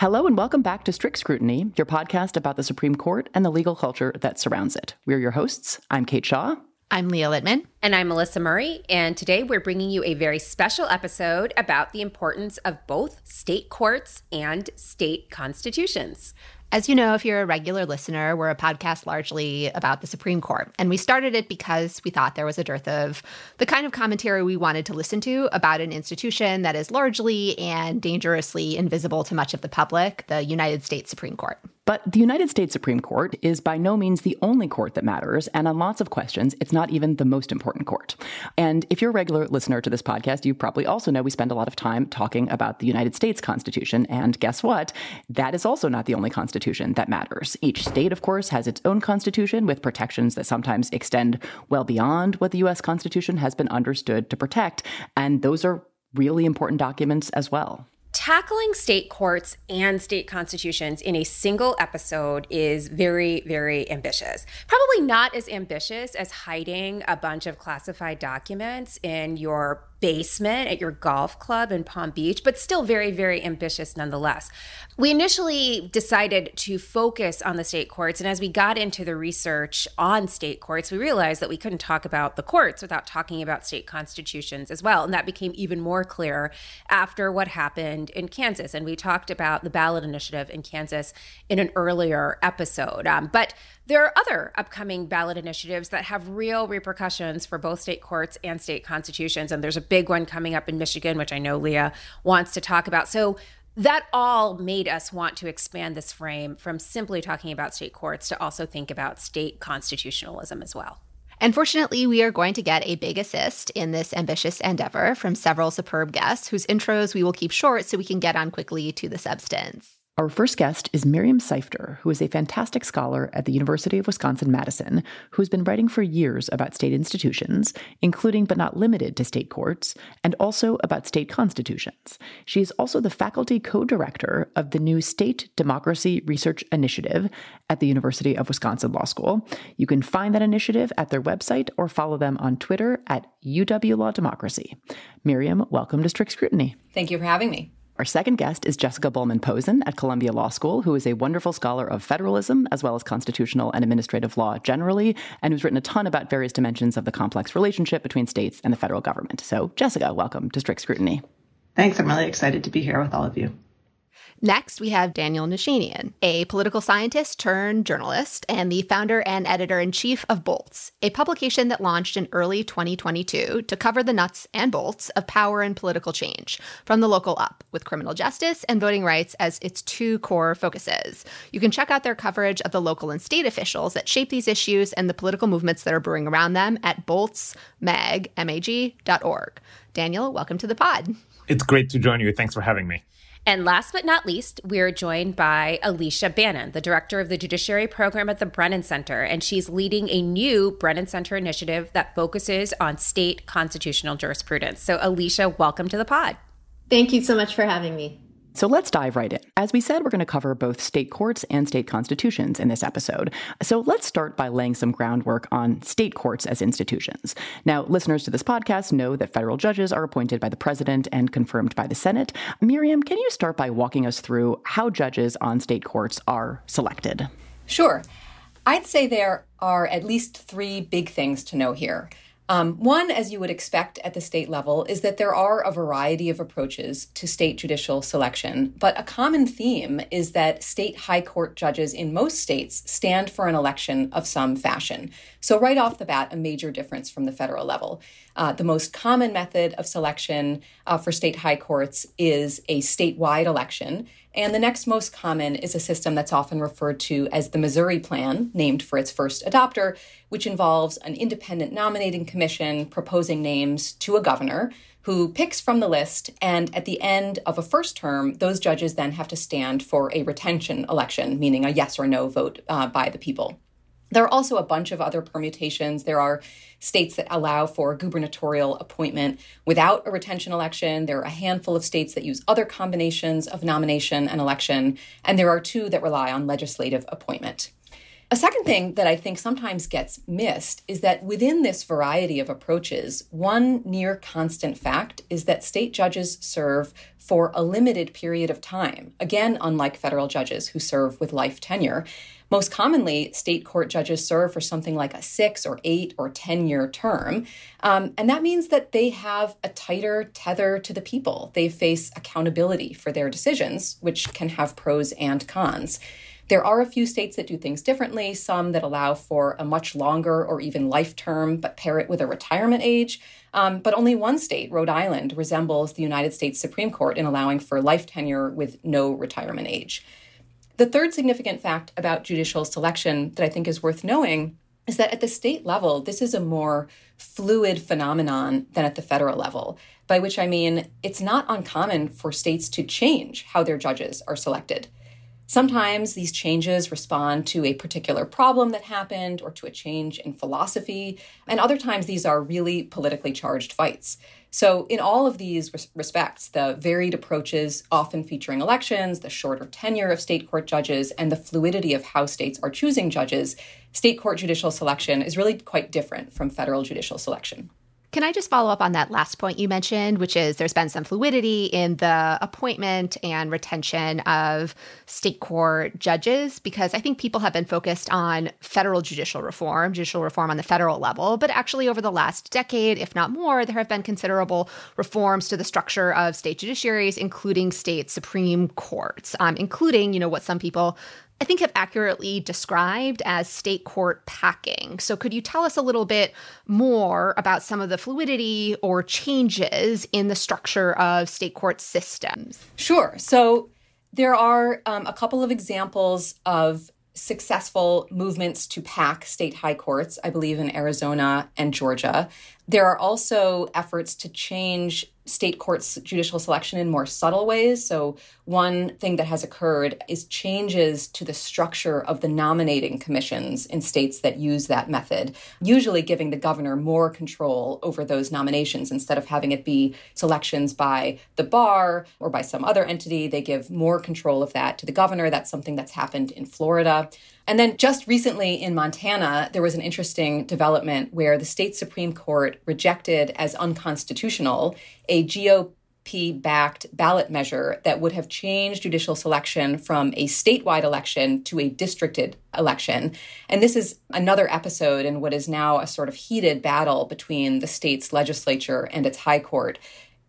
Hello and welcome back to Strict Scrutiny, your podcast about the Supreme Court and the legal culture that surrounds it. We're your hosts. I'm Kate Shaw. I'm Leah Littman. And I'm Melissa Murray. And today we're bringing you a very special episode about the importance of both state courts and state constitutions. As you know, if you're a regular listener, we're a podcast largely about the Supreme Court. And we started it because we thought there was a dearth of the kind of commentary we wanted to listen to about an institution that is largely and dangerously invisible to much of the public, the United States Supreme Court. But the United States Supreme Court is by no means the only court that matters, and on lots of questions, it's not even the most important court. And if you're a regular listener to this podcast, you probably also know we spend a lot of time talking about the United States Constitution, and guess what? That is also not the only constitution that matters. Each state, of course, has its own constitution with protections that sometimes extend well beyond what the US Constitution has been understood to protect, and those are really important documents as well. Tackling state courts and state constitutions in a single episode is very, very ambitious. Probably not as ambitious as hiding a bunch of classified documents in your basement at your golf club in Palm Beach, but still very, very ambitious nonetheless. We initially decided to focus on the state courts. And as we got into the research on state courts, we realized that we couldn't talk about the courts without talking about state constitutions as well. And that became even more clear after what happened in Kansas. And we talked about the ballot initiative in Kansas in an earlier episode. Um, but there are other upcoming ballot initiatives that have real repercussions for both state courts and state constitutions. And there's a big one coming up in Michigan, which I know Leah wants to talk about. So that all made us want to expand this frame from simply talking about state courts to also think about state constitutionalism as well. And fortunately, we are going to get a big assist in this ambitious endeavor from several superb guests whose intros we will keep short so we can get on quickly to the substance. Our first guest is Miriam Seifter, who is a fantastic scholar at the University of Wisconsin Madison, who's been writing for years about state institutions, including but not limited to state courts, and also about state constitutions. She is also the faculty co director of the new State Democracy Research Initiative at the University of Wisconsin Law School. You can find that initiative at their website or follow them on Twitter at UW Law Democracy. Miriam, welcome to Strict Scrutiny. Thank you for having me. Our second guest is Jessica Bulman-Pozen at Columbia Law School, who is a wonderful scholar of federalism as well as constitutional and administrative law generally, and who's written a ton about various dimensions of the complex relationship between states and the federal government. So, Jessica, welcome to Strict Scrutiny. Thanks. I'm really excited to be here with all of you. Next, we have Daniel Nichanian, a political scientist turned journalist and the founder and editor in chief of Bolts, a publication that launched in early 2022 to cover the nuts and bolts of power and political change from the local up, with criminal justice and voting rights as its two core focuses. You can check out their coverage of the local and state officials that shape these issues and the political movements that are brewing around them at boltsmag.org. Daniel, welcome to the pod. It's great to join you. Thanks for having me. And last but not least, we're joined by Alicia Bannon, the director of the Judiciary Program at the Brennan Center. And she's leading a new Brennan Center initiative that focuses on state constitutional jurisprudence. So, Alicia, welcome to the pod. Thank you so much for having me. So let's dive right in. As we said, we're going to cover both state courts and state constitutions in this episode. So let's start by laying some groundwork on state courts as institutions. Now, listeners to this podcast know that federal judges are appointed by the president and confirmed by the Senate. Miriam, can you start by walking us through how judges on state courts are selected? Sure. I'd say there are at least three big things to know here. Um, one, as you would expect at the state level, is that there are a variety of approaches to state judicial selection, but a common theme is that state high court judges in most states stand for an election of some fashion. So, right off the bat, a major difference from the federal level. Uh, the most common method of selection uh, for state high courts is a statewide election. And the next most common is a system that's often referred to as the Missouri Plan, named for its first adopter, which involves an independent nominating commission proposing names to a governor who picks from the list. And at the end of a first term, those judges then have to stand for a retention election, meaning a yes or no vote uh, by the people. There are also a bunch of other permutations. There are states that allow for gubernatorial appointment without a retention election. There are a handful of states that use other combinations of nomination and election. And there are two that rely on legislative appointment. A second thing that I think sometimes gets missed is that within this variety of approaches, one near constant fact is that state judges serve for a limited period of time. Again, unlike federal judges who serve with life tenure. Most commonly, state court judges serve for something like a six or eight or 10 year term. Um, and that means that they have a tighter tether to the people. They face accountability for their decisions, which can have pros and cons. There are a few states that do things differently, some that allow for a much longer or even life term, but pair it with a retirement age. Um, but only one state, Rhode Island, resembles the United States Supreme Court in allowing for life tenure with no retirement age. The third significant fact about judicial selection that I think is worth knowing is that at the state level, this is a more fluid phenomenon than at the federal level, by which I mean it's not uncommon for states to change how their judges are selected. Sometimes these changes respond to a particular problem that happened or to a change in philosophy, and other times these are really politically charged fights. So, in all of these res- respects, the varied approaches, often featuring elections, the shorter tenure of state court judges, and the fluidity of how states are choosing judges, state court judicial selection is really quite different from federal judicial selection. Can I just follow up on that last point you mentioned, which is there's been some fluidity in the appointment and retention of state court judges? Because I think people have been focused on federal judicial reform, judicial reform on the federal level. But actually, over the last decade, if not more, there have been considerable reforms to the structure of state judiciaries, including state Supreme Courts, um, including, you know, what some people I think have accurately described as state court packing. So, could you tell us a little bit more about some of the fluidity or changes in the structure of state court systems? Sure. So, there are um, a couple of examples of successful movements to pack state high courts, I believe in Arizona and Georgia. There are also efforts to change state courts judicial selection in more subtle ways. So, one thing that has occurred is changes to the structure of the nominating commissions in states that use that method, usually giving the governor more control over those nominations instead of having it be selections by the bar or by some other entity. They give more control of that to the governor. That's something that's happened in Florida. And then just recently in Montana, there was an interesting development where the state Supreme Court rejected as unconstitutional a GOP backed ballot measure that would have changed judicial selection from a statewide election to a districted election. And this is another episode in what is now a sort of heated battle between the state's legislature and its high court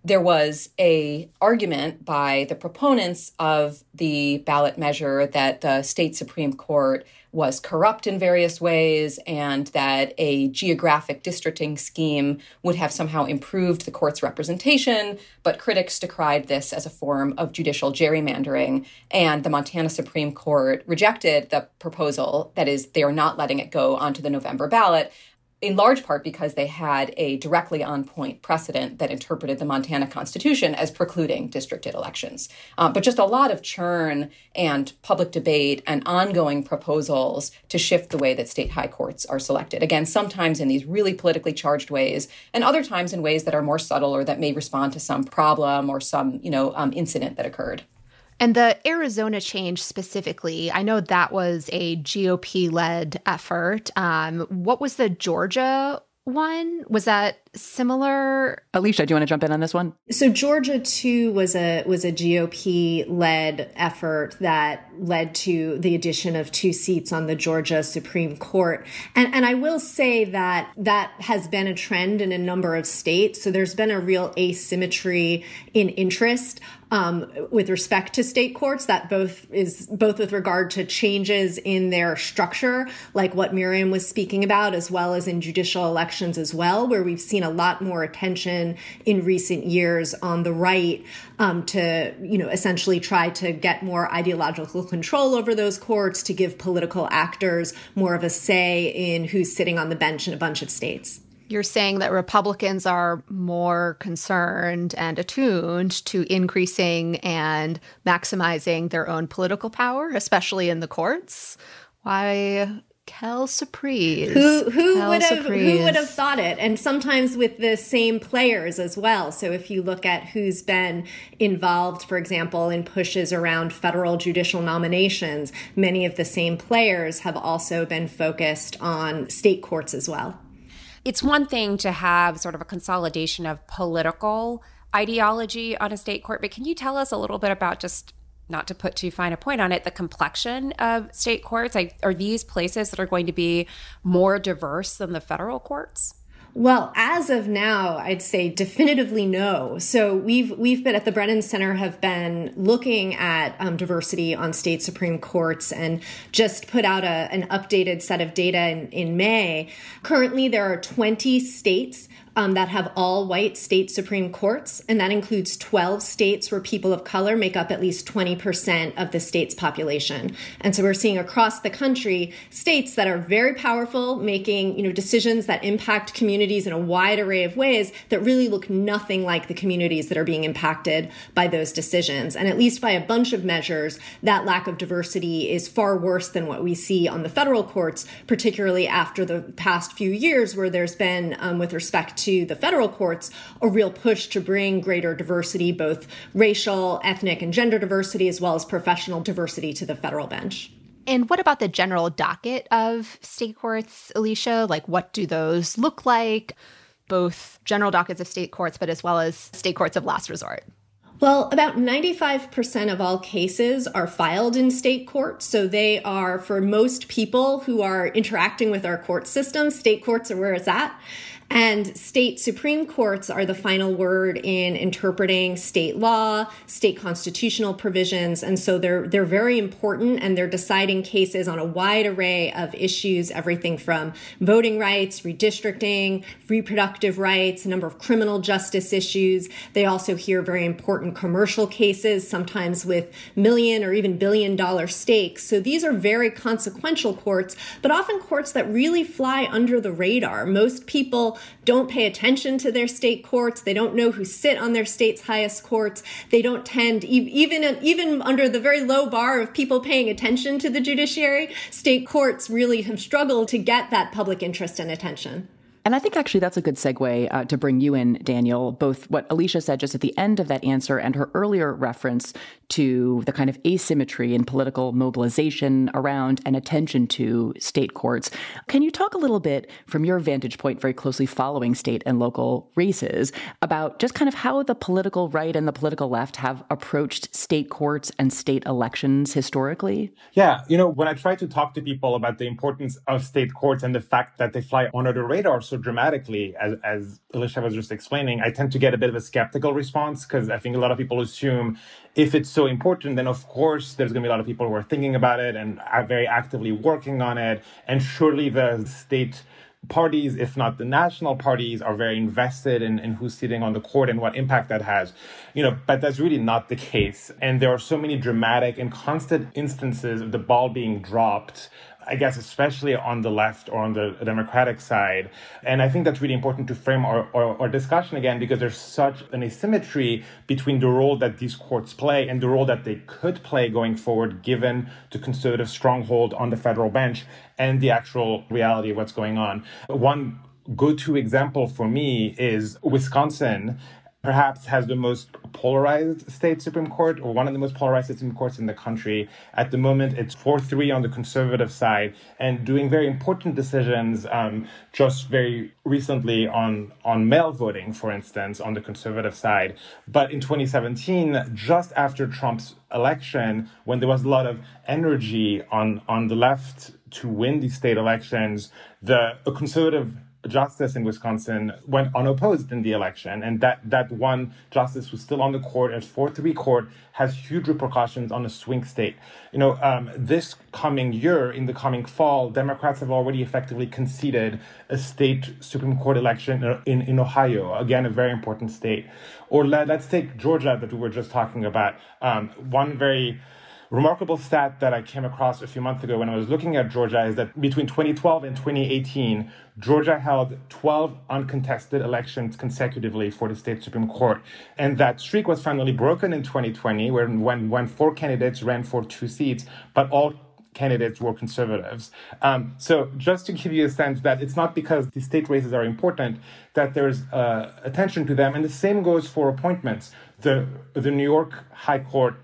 there was a argument by the proponents of the ballot measure that the state supreme court was corrupt in various ways and that a geographic districting scheme would have somehow improved the court's representation but critics decried this as a form of judicial gerrymandering. And the montana supreme court rejected the proposal that is they are not letting it go onto the november ballot in large part because they had a directly on point precedent that interpreted the Montana Constitution as precluding districted elections. Uh, but just a lot of churn and public debate and ongoing proposals to shift the way that state high courts are selected. Again, sometimes in these really politically charged ways, and other times in ways that are more subtle or that may respond to some problem or some you know um, incident that occurred. And the Arizona change specifically, I know that was a GOP led effort. Um, what was the Georgia one? Was that similar? Alicia, do you want to jump in on this one? So Georgia too was a was a GOP led effort that led to the addition of two seats on the Georgia Supreme Court. And and I will say that that has been a trend in a number of states. So there's been a real asymmetry in interest um, with respect to state courts that both is both with regard to changes in their structure, like what Miriam was speaking about, as well as in judicial elections as well, where we've seen a lot more attention in recent years on the right um, to, you know, essentially try to get more ideological control over those courts, to give political actors more of a say in who's sitting on the bench in a bunch of states you're saying that Republicans are more concerned and attuned to increasing and maximizing their own political power, especially in the courts. Why Kel Surprise. Who who Kel would have who would have thought it? And sometimes with the same players as well. So if you look at who's been involved, for example, in pushes around federal judicial nominations, many of the same players have also been focused on state courts as well it's one thing to have sort of a consolidation of political ideology on a state court, but can you tell us a little bit about just not to put too fine a point on it, the complexion of state courts? Like, are these places that are going to be more diverse than the federal courts? Well, as of now, I'd say definitively no. So we've we've been at the Brennan Center have been looking at um, diversity on state supreme courts and just put out a, an updated set of data in, in May. Currently, there are 20 states um, that have all white state Supreme Courts, and that includes 12 states where people of color make up at least 20% of the state's population. And so we're seeing across the country states that are very powerful, making you know decisions that impact communities in a wide array of ways that really look nothing like the communities that are being impacted by those decisions. And at least by a bunch of measures, that lack of diversity is far worse than what we see on the federal courts, particularly after the past few years where there's been, um, with respect to the federal courts a real push to bring greater diversity, both racial, ethnic, and gender diversity, as well as professional diversity to the federal bench. And what about the general docket of state courts, Alicia? Like, what do those look like? Both general dockets of state courts, but as well as state courts of last resort. Well, about 95% of all cases are filed in state courts. So they are, for most people who are interacting with our court system, state courts are where it's at. And state supreme courts are the final word in interpreting state law, state constitutional provisions, and so they're they're very important and they're deciding cases on a wide array of issues, everything from voting rights, redistricting, reproductive rights, a number of criminal justice issues. They also hear very important commercial cases, sometimes with million or even billion dollar stakes. So these are very consequential courts, but often courts that really fly under the radar. Most people don't pay attention to their state courts. They don't know who sit on their state's highest courts. They don't tend, even, even under the very low bar of people paying attention to the judiciary, state courts really have struggled to get that public interest and attention. And I think actually that's a good segue uh, to bring you in, Daniel, both what Alicia said just at the end of that answer and her earlier reference to the kind of asymmetry in political mobilization around and attention to state courts. Can you talk a little bit from your vantage point, very closely following state and local races, about just kind of how the political right and the political left have approached state courts and state elections historically? Yeah, you know, when I try to talk to people about the importance of state courts and the fact that they fly under the radar so dramatically, as, as Alicia was just explaining, I tend to get a bit of a skeptical response because I think a lot of people assume if it's so important, then of course there's going to be a lot of people who are thinking about it and are very actively working on it. And surely the state parties, if not the national parties, are very invested in, in who's sitting on the court and what impact that has. You know, but that's really not the case. And there are so many dramatic and constant instances of the ball being dropped I guess, especially on the left or on the Democratic side. And I think that's really important to frame our, our, our, discussion again because there's such an asymmetry between the role that these courts play and the role that they could play going forward, given the conservative stronghold on the federal bench and the actual reality of what's going on. One go to example for me is Wisconsin perhaps has the most polarized state Supreme Court or one of the most polarized Supreme Courts in the country. At the moment, it's 4 3 on the conservative side and doing very important decisions um, just very recently on, on mail voting, for instance, on the conservative side. But in 2017, just after Trump's election, when there was a lot of energy on, on the left to win these state elections, the conservative justice in Wisconsin went unopposed in the election, and that that one justice was still on the court at four three court has huge repercussions on a swing state. You know, um, this coming year, in the coming fall, Democrats have already effectively conceded a state Supreme Court election in in Ohio, again a very important state. Or let, us take Georgia that we were just talking about. Um, one very remarkable stat that I came across a few months ago when I was looking at Georgia is that between 2012 and 2018, Georgia held 12 uncontested elections consecutively for the state Supreme Court. And that streak was finally broken in 2020, when, when, when four candidates ran for two seats, but all candidates were conservatives. Um, so just to give you a sense that it's not because the state races are important that there's uh, attention to them. And the same goes for appointments. The, the New York High Court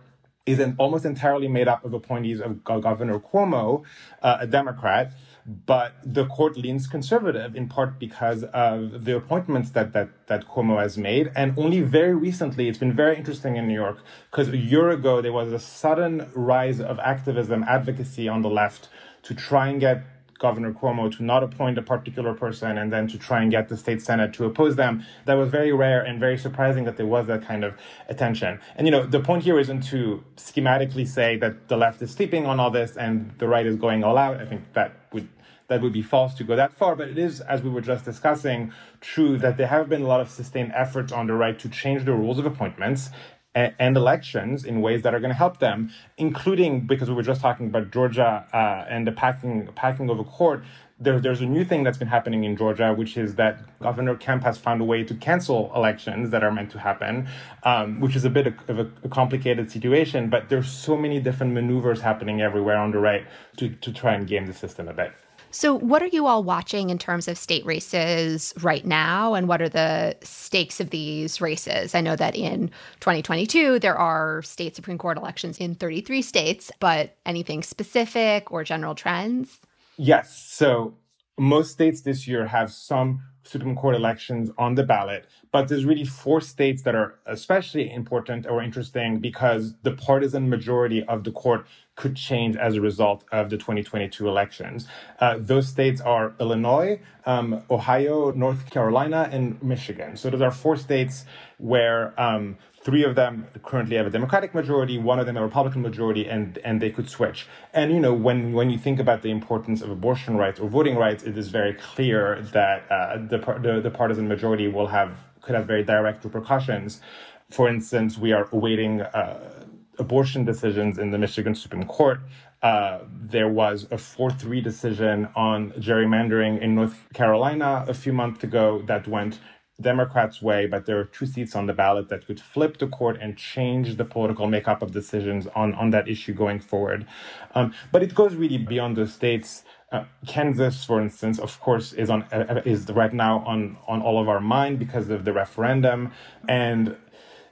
is almost entirely made up of appointees of Governor Cuomo, uh, a Democrat, but the court leans conservative in part because of the appointments that that that Cuomo has made, and only very recently, it's been very interesting in New York because a year ago there was a sudden rise of activism, advocacy on the left to try and get Governor Cuomo to not appoint a particular person and then to try and get the state senate to oppose them. That was very rare and very surprising that there was that kind of attention. And you know, the point here isn't to schematically say that the left is sleeping on all this and the right is going all out. I think that would that would be false to go that far, but it is, as we were just discussing, true that there have been a lot of sustained efforts on the right to change the rules of appointments and elections in ways that are going to help them, including because we were just talking about Georgia uh, and the packing packing of a court. There, there's a new thing that's been happening in Georgia, which is that Governor Kemp has found a way to cancel elections that are meant to happen, um, which is a bit of a, a, complicated situation. But there's so many different maneuvers happening everywhere on the right to, to try and game the system a bit. So, what are you all watching in terms of state races right now? And what are the stakes of these races? I know that in 2022, there are state Supreme Court elections in 33 states, but anything specific or general trends? Yes. So, most states this year have some Supreme Court elections on the ballot, but there's really four states that are especially important or interesting because the partisan majority of the court could change as a result of the 2022 elections. Uh, those states are Illinois, um, Ohio, North Carolina, and Michigan. So those are four states where um, three of them currently have a Democratic majority, one of them a Republican majority, and and they could switch. And you know, when when you think about the importance of abortion rights or voting rights, it is very clear that uh, the, the the partisan majority will have could have very direct repercussions. For instance, we are awaiting. Uh, abortion decisions in the Michigan Supreme Court. Uh, there was a 4 3 decision on gerrymandering in North Carolina a few months ago that went Democrats' way, but there are two seats on the ballot that could flip the court and change the political makeup of decisions on, on that issue going forward. Um, but it goes really beyond the states. Uh, Kansas, for instance, of course, is on uh, is right now on on all of our mind because of the referendum, and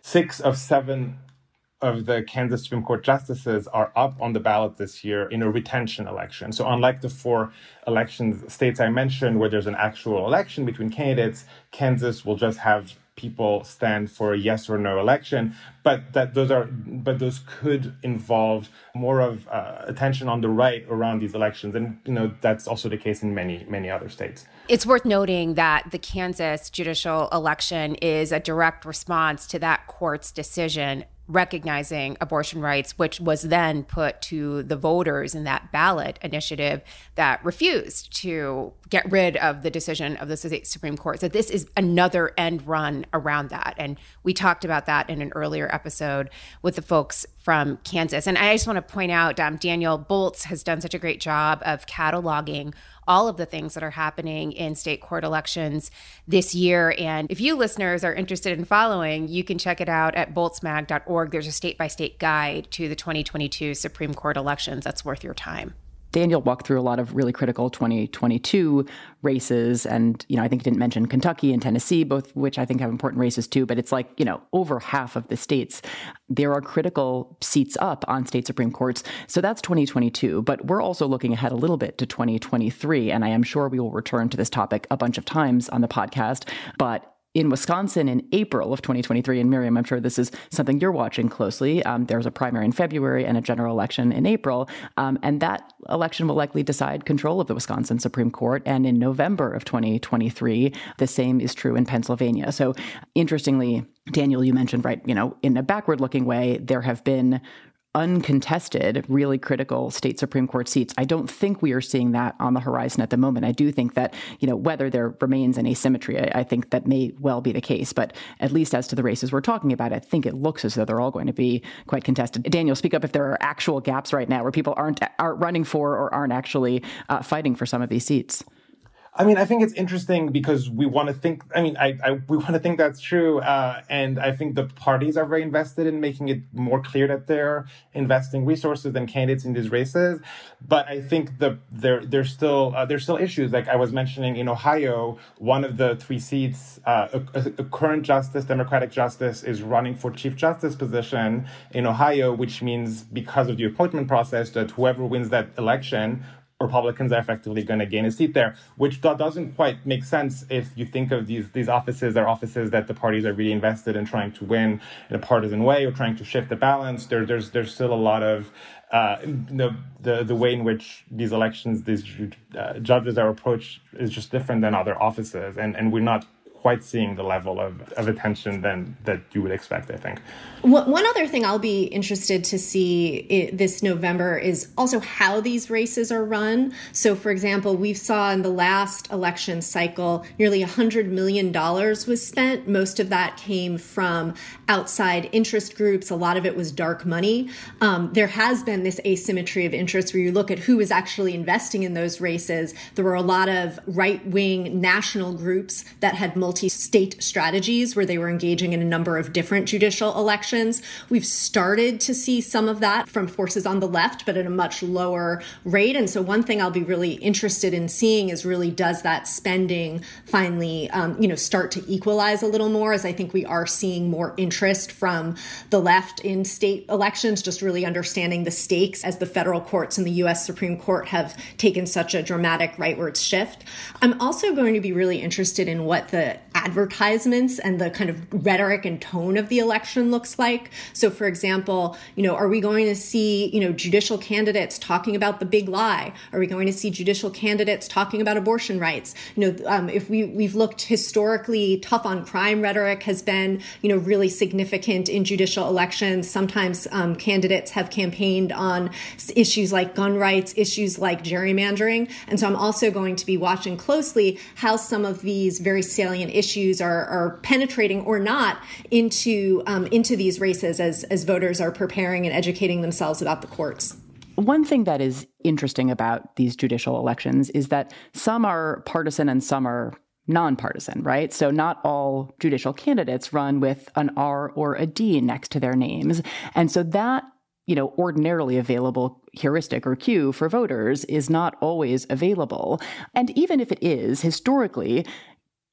six of seven of the Kansas Supreme Court justices are up on the ballot this year in a retention election. So, unlike the four elections states I mentioned, where there's an actual election between candidates, Kansas will just have people stand for a yes or no election. But that those are, but those could involve more of uh, attention on the right around these elections, and you know that's also the case in many many other states. It's worth noting that the Kansas judicial election is a direct response to that court's decision recognizing abortion rights, which was then put to the voters in that ballot initiative that refused to get rid of the decision of the Supreme Court. So this is another end run around that. And we talked about that in an earlier episode with the folks from Kansas. And I just want to point out um, Daniel Bolts has done such a great job of cataloging all of the things that are happening in state court elections this year. And if you listeners are interested in following, you can check it out at boltsmag.org. There's a state by state guide to the 2022 Supreme Court elections that's worth your time. Daniel walked through a lot of really critical 2022 races. And, you know, I think he didn't mention Kentucky and Tennessee, both which I think have important races too. But it's like, you know, over half of the states, there are critical seats up on state Supreme Courts. So that's 2022. But we're also looking ahead a little bit to 2023. And I am sure we will return to this topic a bunch of times on the podcast. But in Wisconsin in April of 2023. And Miriam, I'm sure this is something you're watching closely. Um, there's a primary in February and a general election in April. Um, and that election will likely decide control of the Wisconsin Supreme Court. And in November of 2023, the same is true in Pennsylvania. So interestingly, Daniel, you mentioned, right, you know, in a backward looking way, there have been uncontested, really critical state Supreme Court seats. I don't think we are seeing that on the horizon at the moment. I do think that, you know, whether there remains an asymmetry, I, I, think that may well be the case. But at least as to the races we're talking about, I think it looks as though they're all going to be quite contested. Daniel, speak up if there are actual gaps right now where people aren't aren't running for or aren't actually uh, fighting for some of these seats. I mean, I think it's interesting because we want to think. I mean, I, I we want to think that's true, uh, and I think the parties are very invested in making it more clear that they're investing resources and candidates in these races. But I think the there there's still uh, there's still issues. Like I was mentioning in Ohio, one of the three seats, uh, a, a, current justice, Democratic justice, is running for chief justice position in Ohio, which means because of the appointment process, that whoever wins that election Republicans are effectively going to gain a seat there, which doesn't quite make sense if you think of these these offices are offices that the parties are really invested in trying to win in a partisan way or trying to shift the balance. There, there's there's still a lot of uh, the, the the way in which these elections, these uh, judges are approached is just different than other offices, and and we're not quite seeing the level of, of attention than that you would expect, I think. One other thing I'll be interested to see this November is also how these races are run. So, for example, we saw in the last election cycle nearly $100 million was spent. Most of that came from outside interest groups. A lot of it was dark money. Um, there has been this asymmetry of interest where you look at who is actually investing in those races. There were a lot of right wing national groups that had multi multi state strategies where they were engaging in a number of different judicial elections. We've started to see some of that from forces on the left, but at a much lower rate. And so, one thing I'll be really interested in seeing is really does that spending finally, um, you know, start to equalize a little more? As I think we are seeing more interest from the left in state elections, just really understanding the stakes as the federal courts and the U.S. Supreme Court have taken such a dramatic rightward shift. I'm also going to be really interested in what the advertisements and the kind of rhetoric and tone of the election looks like. So, for example, you know, are we going to see, you know, judicial candidates talking about the big lie? Are we going to see judicial candidates talking about abortion rights? You know, um, if we we've looked historically, tough on crime rhetoric has been, you know, really significant in judicial elections. Sometimes um, candidates have campaigned on issues like gun rights, issues like gerrymandering, and so I'm also going to be watching closely how some of these very salient issues issues are, are penetrating or not into um, into these races as as voters are preparing and educating themselves about the courts. One thing that is interesting about these judicial elections is that some are partisan and some are nonpartisan, right? So not all judicial candidates run with an R or a D next to their names. And so that you know, ordinarily available heuristic or cue for voters is not always available. And even if it is, historically,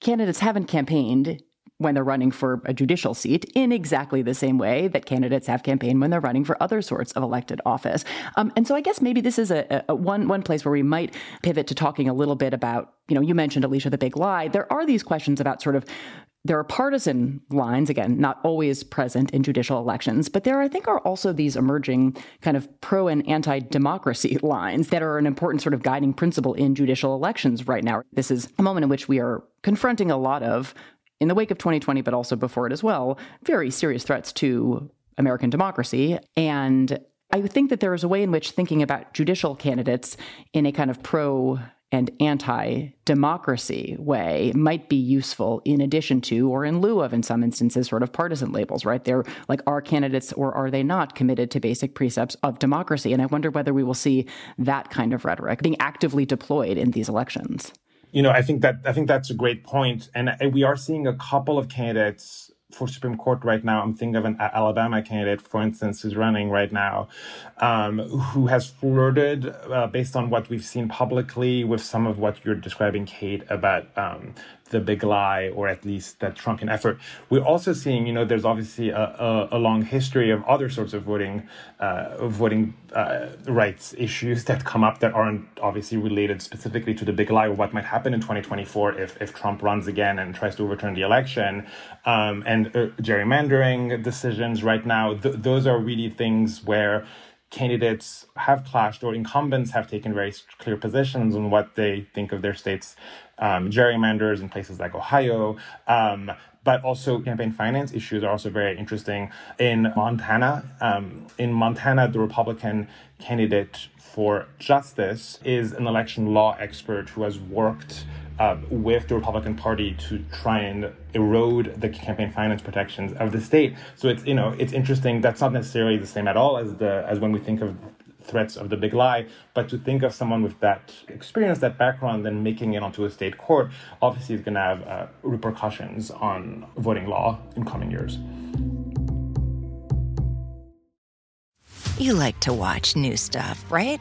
candidates haven't campaigned when they're running for a judicial seat in exactly the same way that candidates have campaigned when they're running for other sorts of elected office. Um, and so I guess maybe this is a, a, one one place where we might pivot to talking a little bit about, you know, you mentioned Alicia the big lie. There are these questions about sort of there are partisan lines, again, not always present in judicial elections, but there, I think, are also these emerging kind of pro and anti democracy lines that are an important sort of guiding principle in judicial elections right now. This is a moment in which we are confronting a lot of, in the wake of 2020, but also before it as well, very serious threats to American democracy. And I think that there is a way in which thinking about judicial candidates in a kind of pro and anti democracy way might be useful in addition to, or in lieu of, in some instances, sort of partisan labels, right? They're like, are candidates or are they not committed to basic precepts of democracy? And I wonder whether we will see that kind of rhetoric being actively deployed in these elections. You know, I think that I think that's a great point, and we are seeing a couple of candidates for Supreme Court right now. I'm thinking of an Alabama candidate, for instance, who's running right now, um, who has flirted, uh, based on what we've seen publicly, with some of what you're describing, Kate, about um, the big lie, or at least that Trumpian effort. We're also seeing, you know, there's obviously a, a, a long history of other sorts of voting, uh, voting uh, rights issues that come up that aren't obviously related specifically to the big lie or what might happen in 2024 if, if Trump runs again and tries to overturn the election. Um, and uh, gerrymandering decisions right now, th- those are really things where candidates have clashed or incumbents have taken very clear positions on what they think of their state's um, gerrymanders in places like Ohio. Um, but also campaign finance issues are also very interesting. In Montana, um, in Montana, the Republican candidate for justice is an election law expert who has worked uh, with the Republican Party to try and erode the campaign finance protections of the state. So it's you know it's interesting. That's not necessarily the same at all as the as when we think of threats of the big lie, but to think of someone with that experience, that background, then making it onto a state court, obviously is going to have uh, repercussions on voting law in coming years. You like to watch new stuff, right?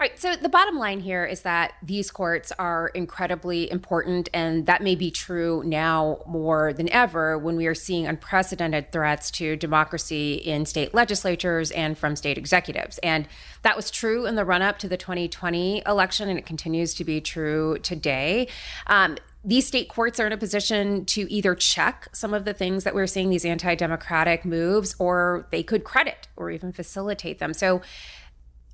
Right. So the bottom line here is that these courts are incredibly important, and that may be true now more than ever when we are seeing unprecedented threats to democracy in state legislatures and from state executives. And that was true in the run up to the 2020 election, and it continues to be true today. Um, these state courts are in a position to either check some of the things that we're seeing, these anti democratic moves, or they could credit or even facilitate them. So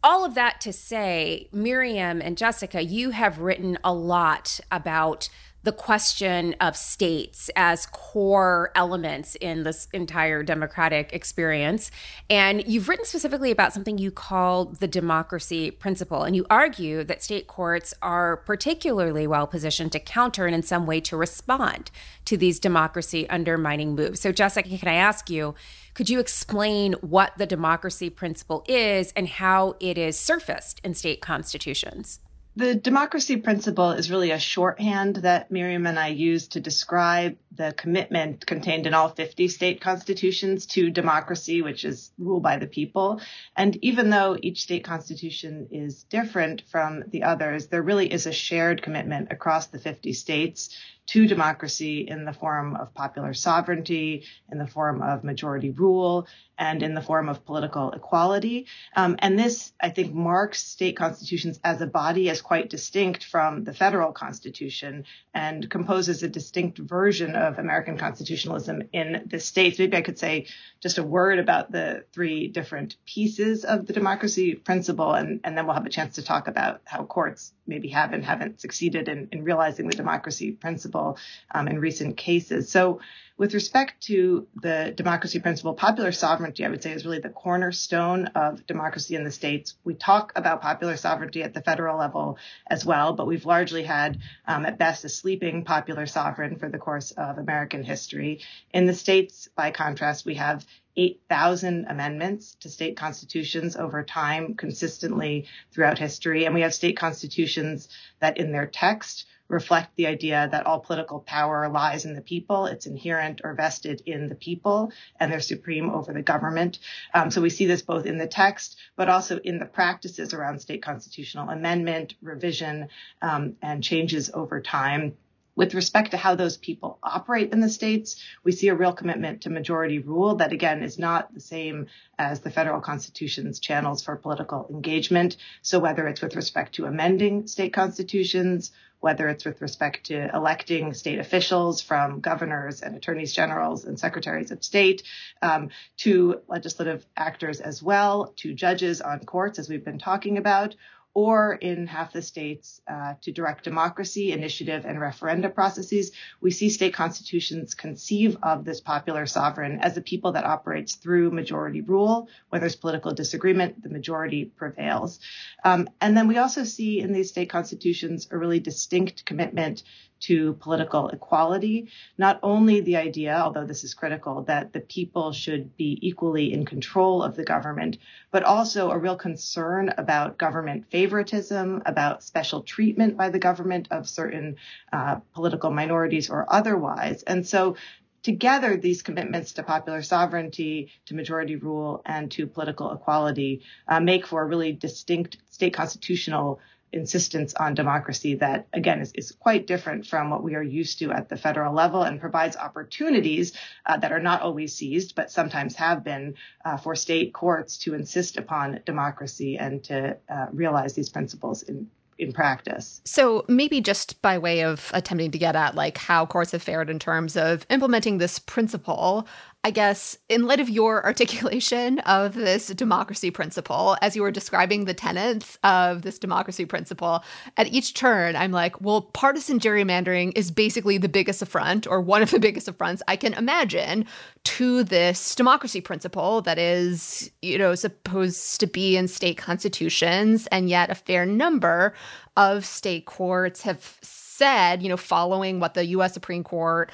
all of that to say, Miriam and Jessica, you have written a lot about the question of states as core elements in this entire democratic experience. And you've written specifically about something you call the democracy principle. And you argue that state courts are particularly well positioned to counter and, in some way, to respond to these democracy undermining moves. So, Jessica, can I ask you? Could you explain what the democracy principle is and how it is surfaced in state constitutions? The democracy principle is really a shorthand that Miriam and I use to describe the commitment contained in all 50 state constitutions to democracy, which is rule by the people. And even though each state constitution is different from the others, there really is a shared commitment across the 50 states to democracy in the form of popular sovereignty, in the form of majority rule, and in the form of political equality. Um, and this, I think, marks state constitutions as a body as quite distinct from the federal constitution and composes a distinct version of American constitutionalism in the states. Maybe I could say just a word about the three different pieces of the democracy principle, and, and then we'll have a chance to talk about how courts maybe have and haven't succeeded in, in realizing the democracy principle um, in recent cases. So with respect to the democracy principle, popular sovereignty, I would say, is really the cornerstone of democracy in the states. We talk about popular sovereignty at the federal level as well, but we've largely had, um, at best, a sleeping popular sovereign for the course of American history. In the states, by contrast, we have 8,000 amendments to state constitutions over time, consistently throughout history. And we have state constitutions that, in their text, reflect the idea that all political power lies in the people. It's inherent or vested in the people, and they're supreme over the government. Um, so we see this both in the text, but also in the practices around state constitutional amendment, revision, um, and changes over time. With respect to how those people operate in the states, we see a real commitment to majority rule that, again, is not the same as the federal constitution's channels for political engagement. So, whether it's with respect to amending state constitutions, whether it's with respect to electing state officials from governors and attorneys generals and secretaries of state um, to legislative actors as well, to judges on courts, as we've been talking about, or in half the states uh, to direct democracy, initiative, and referenda processes. We see state constitutions conceive of this popular sovereign as a people that operates through majority rule. Where there's political disagreement, the majority prevails. Um, and then we also see in these state constitutions a really distinct commitment to political equality. Not only the idea, although this is critical, that the people should be equally in control of the government, but also a real concern about government favoritism, about special treatment by the government of certain uh, political minorities or otherwise. And so together these commitments to popular sovereignty, to majority rule, and to political equality uh, make for a really distinct state constitutional insistence on democracy that, again, is, is, quite different from what we are used to at the federal level and provides opportunities uh, that are not always seized, but sometimes have been uh, for state courts to insist upon democracy and to uh, realize these principles in in practice. So maybe just by way of attempting to get at like how courts have fared in terms of implementing this principle, I guess, in light of your articulation of this democracy principle, as you were describing the tenets of this democracy principle, at each turn, I'm like, well, partisan gerrymandering is basically the biggest affront or one of the biggest affronts I can imagine to this democracy principle that is, you know, supposed to be in state constitutions. And yet a fair number of state courts have said, you know, following what the US Supreme Court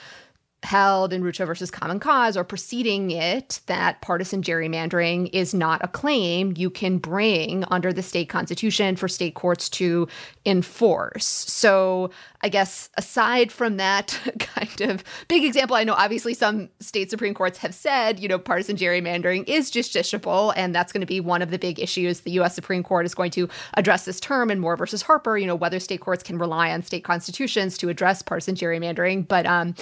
held in Rucho versus Common Cause or preceding it that partisan gerrymandering is not a claim you can bring under the state constitution for state courts to enforce. So, I guess aside from that kind of big example, I know obviously some state Supreme Courts have said, you know, partisan gerrymandering is justiciable, and that's going to be one of the big issues the U.S. Supreme Court is going to address this term in Moore versus Harper, you know, whether state courts can rely on state constitutions to address partisan gerrymandering. But um,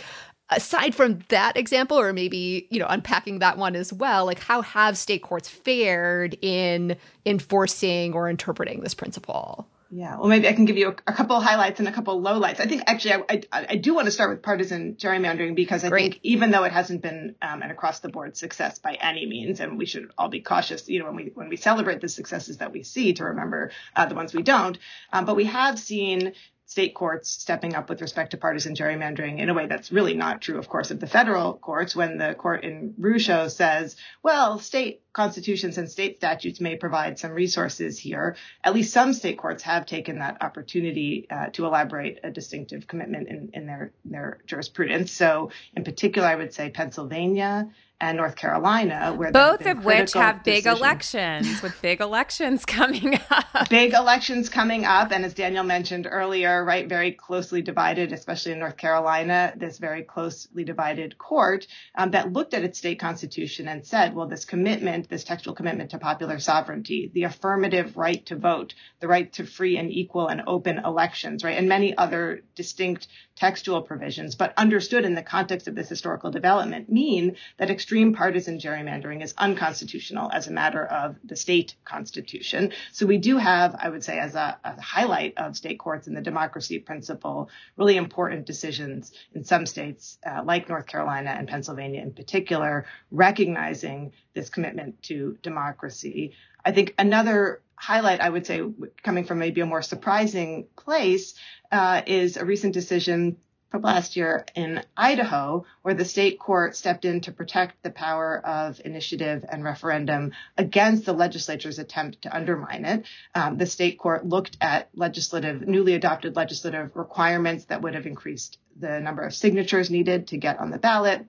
aside from that example or maybe you know unpacking that one as well like how have state courts fared in enforcing or interpreting this principle yeah, well, maybe I can give you a, a couple of highlights and a couple of lowlights. I think actually I, I, I, do want to start with partisan gerrymandering because I Great. think even though it hasn't been um, an across the board success by any means, and we should all be cautious, you know, when we when we celebrate the successes that we see to remember uh, the ones we don't. Um, but we have seen state courts stepping up with respect to partisan gerrymandering in a way that's really not true, of course, of the federal courts when the court in Rucho says, well, state constitutions and state statutes may provide some resources here. At least some state courts have taken that opportunity uh, to elaborate a distinctive commitment in, in their, their jurisprudence. So in particular, I would say Pennsylvania and North Carolina, where both of which have big decisions. elections, with big elections coming up. big elections coming up, and as Daniel mentioned earlier, right, very closely divided, especially in North Carolina, this very closely divided court um, that looked at its state constitution and said, well, this commitment, this textual commitment to popular sovereignty, the affirmative right to vote, the right to free and equal and open elections, right, and many other distinct textual provisions, but understood in the context of this historical development, mean that extreme partisan gerrymandering is unconstitutional as a matter of the state constitution. So we do have, I would say, as a, a highlight of state courts and the democracy principle, really important decisions in some states, uh, like North Carolina and Pennsylvania in particular, recognizing this commitment to democracy. I think another highlight, I would say, coming from maybe a more surprising place, uh, is a recent decision from last year in Idaho, where the state court stepped in to protect the power of initiative and referendum against the legislature's attempt to undermine it. Um, the state court looked at legislative, newly adopted legislative requirements that would have increased the number of signatures needed to get on the ballot,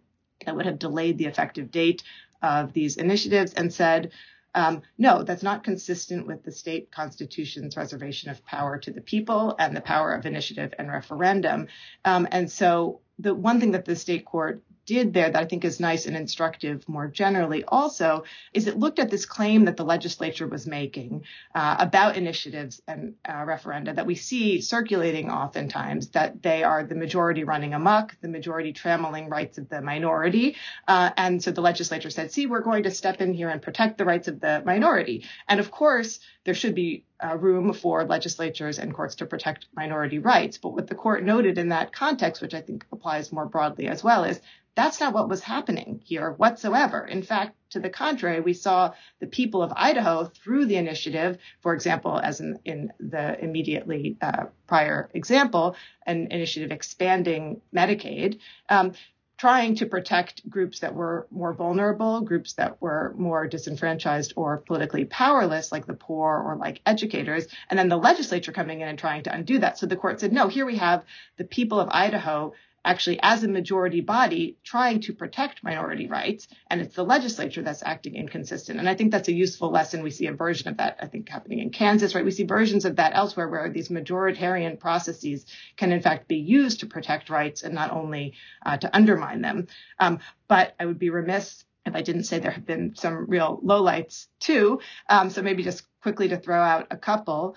that would have delayed the effective date of these initiatives, and said, um, no, that's not consistent with the state constitution's reservation of power to the people and the power of initiative and referendum. Um, and so the one thing that the state court did there that I think is nice and instructive more generally also is it looked at this claim that the legislature was making uh, about initiatives and uh, referenda that we see circulating oftentimes that they are the majority running amok, the majority trammeling rights of the minority. Uh, and so the legislature said, see, we're going to step in here and protect the rights of the minority. And of course, there should be uh, room for legislatures and courts to protect minority rights. But what the court noted in that context, which I think applies more broadly as well, is that's not what was happening here whatsoever. In fact, to the contrary, we saw the people of Idaho through the initiative, for example, as in, in the immediately uh, prior example, an initiative expanding Medicaid, um, trying to protect groups that were more vulnerable, groups that were more disenfranchised or politically powerless, like the poor or like educators, and then the legislature coming in and trying to undo that. So the court said, no, here we have the people of Idaho actually as a majority body trying to protect minority rights and it's the legislature that's acting inconsistent and i think that's a useful lesson we see a version of that i think happening in kansas right we see versions of that elsewhere where these majoritarian processes can in fact be used to protect rights and not only uh, to undermine them um, but i would be remiss if I didn't say there have been some real lowlights too. Um, so maybe just quickly to throw out a couple.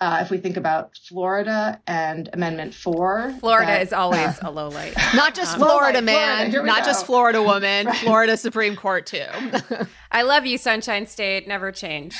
Uh, if we think about Florida and Amendment 4. Florida that, is always uh, a low light. Not just um, Florida, man. Florida, not go. just Florida woman. right. Florida Supreme Court, too. I love you, Sunshine State. Never change.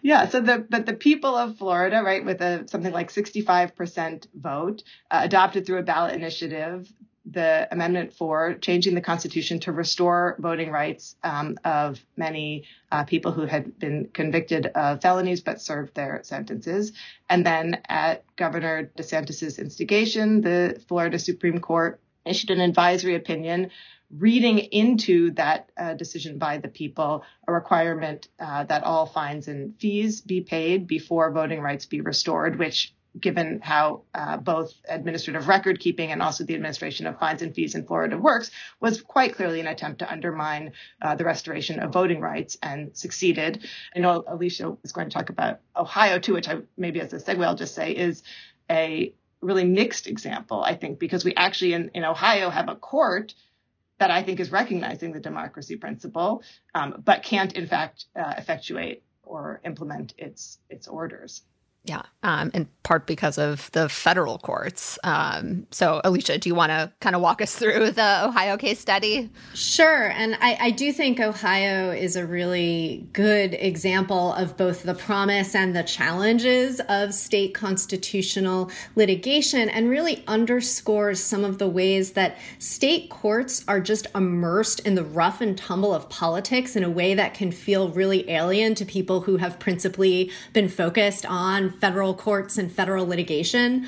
yeah. So the but the people of Florida, right, with a something like 65% vote, uh, adopted through a ballot initiative the Amendment 4 changing the Constitution to restore voting rights um, of many uh, people who had been convicted of felonies but served their sentences. And then at Governor DeSantis's instigation, the Florida Supreme Court issued an advisory opinion reading into that uh, decision by the people a requirement uh, that all fines and fees be paid before voting rights be restored, which given how uh, both administrative record keeping and also the administration of fines and fees in Florida works, was quite clearly an attempt to undermine uh, the restoration of voting rights and succeeded. I know Alicia is going to talk about Ohio too, which I maybe as a segue I'll just say is a really mixed example, I think, because we actually in, in Ohio have a court that I think is recognizing the democracy principle, um, but can't in fact uh, effectuate or implement its its orders. Yeah, um, in part because of the federal courts. Um, so, Alicia, do you want to kind of walk us through the Ohio case study? Sure. And I, I, do think Ohio is a really good example of both the promise and the challenges of state constitutional litigation and really underscores some of the ways that state courts are just immersed in the rough and tumble of politics in a way that can feel really alien to people who have principally been focused on federal courts and federal litigation.